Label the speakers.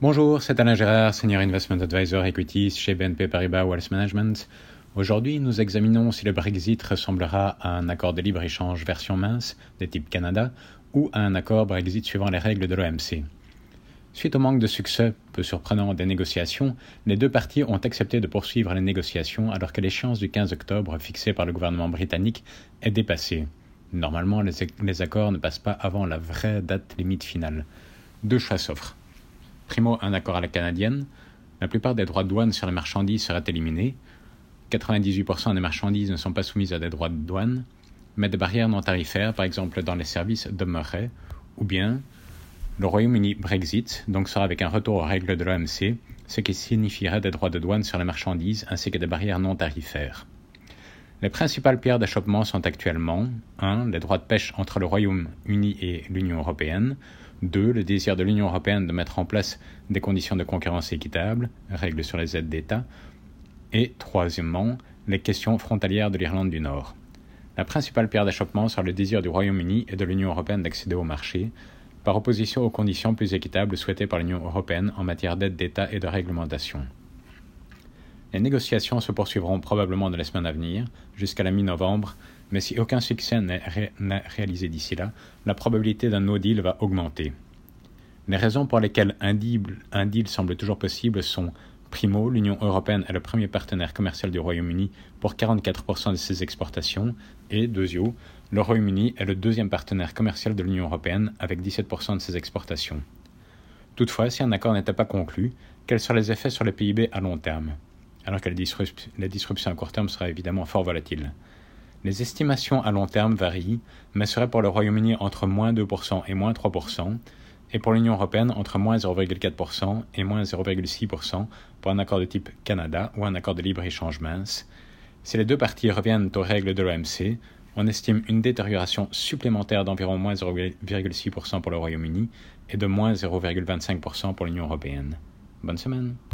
Speaker 1: Bonjour, c'est Alain Gérard, Senior Investment Advisor Equities chez BNP Paribas Wealth Management. Aujourd'hui, nous examinons si le Brexit ressemblera à un accord de libre-échange version mince, de type Canada, ou à un accord Brexit suivant les règles de l'OMC. Suite au manque de succès peu surprenant des négociations, les deux parties ont accepté de poursuivre les négociations alors que l'échéance du 15 octobre fixée par le gouvernement britannique est dépassée. Normalement, les, les accords ne passent pas avant la vraie date limite finale. Deux choix s'offrent Primo, un accord à la canadienne. La plupart des droits de douane sur les marchandises seraient éliminés. 98% des marchandises ne sont pas soumises à des droits de douane, mais des barrières non tarifaires, par exemple dans les services, demeureraient. Ou bien, le Royaume-Uni Brexit, donc sera avec un retour aux règles de l'OMC, ce qui signifierait des droits de douane sur les marchandises ainsi que des barrières non tarifaires. Les principales pierres d'achoppement sont actuellement 1. Les droits de pêche entre le Royaume-Uni et l'Union européenne. 2. Le désir de l'Union européenne de mettre en place des conditions de concurrence équitables, règles sur les aides d'État. Et troisièmement, les questions frontalières de l'Irlande du Nord. La principale pierre d'achoppement sera le désir du Royaume-Uni et de l'Union européenne d'accéder au marché, par opposition aux conditions plus équitables souhaitées par l'Union européenne en matière d'aide d'État et de réglementation. Les négociations se poursuivront probablement dans les semaines à venir, jusqu'à la mi-novembre, mais si aucun succès n'est réalisé d'ici là, la probabilité d'un no deal va augmenter. Les raisons pour lesquelles un deal, semble toujours possible sont Primo, l'Union européenne est le premier partenaire commercial du Royaume-Uni pour 44% de ses exportations, et Deuxio, le Royaume-Uni est le deuxième partenaire commercial de l'Union européenne avec 17% de ses exportations. Toutefois, si un accord n'était pas conclu, quels seraient les effets sur le PIB à long terme? Alors que la, disruption à court terme sera évidemment fort volatile. Les estimations à long terme varient, mais seraient pour le Royaume-Uni entre moins 2% et moins 3%, et pour l'Union européenne entre moins 0,4% et moins 0,6% pour un accord de type Canada ou un accord de libre-échange mince. Si les deux parties reviennent aux règles de l'OMC, on estime une détérioration supplémentaire d'environ moins 0,6% pour le Royaume-Uni et de moins 0,25% pour l'Union européenne. Bonne semaine.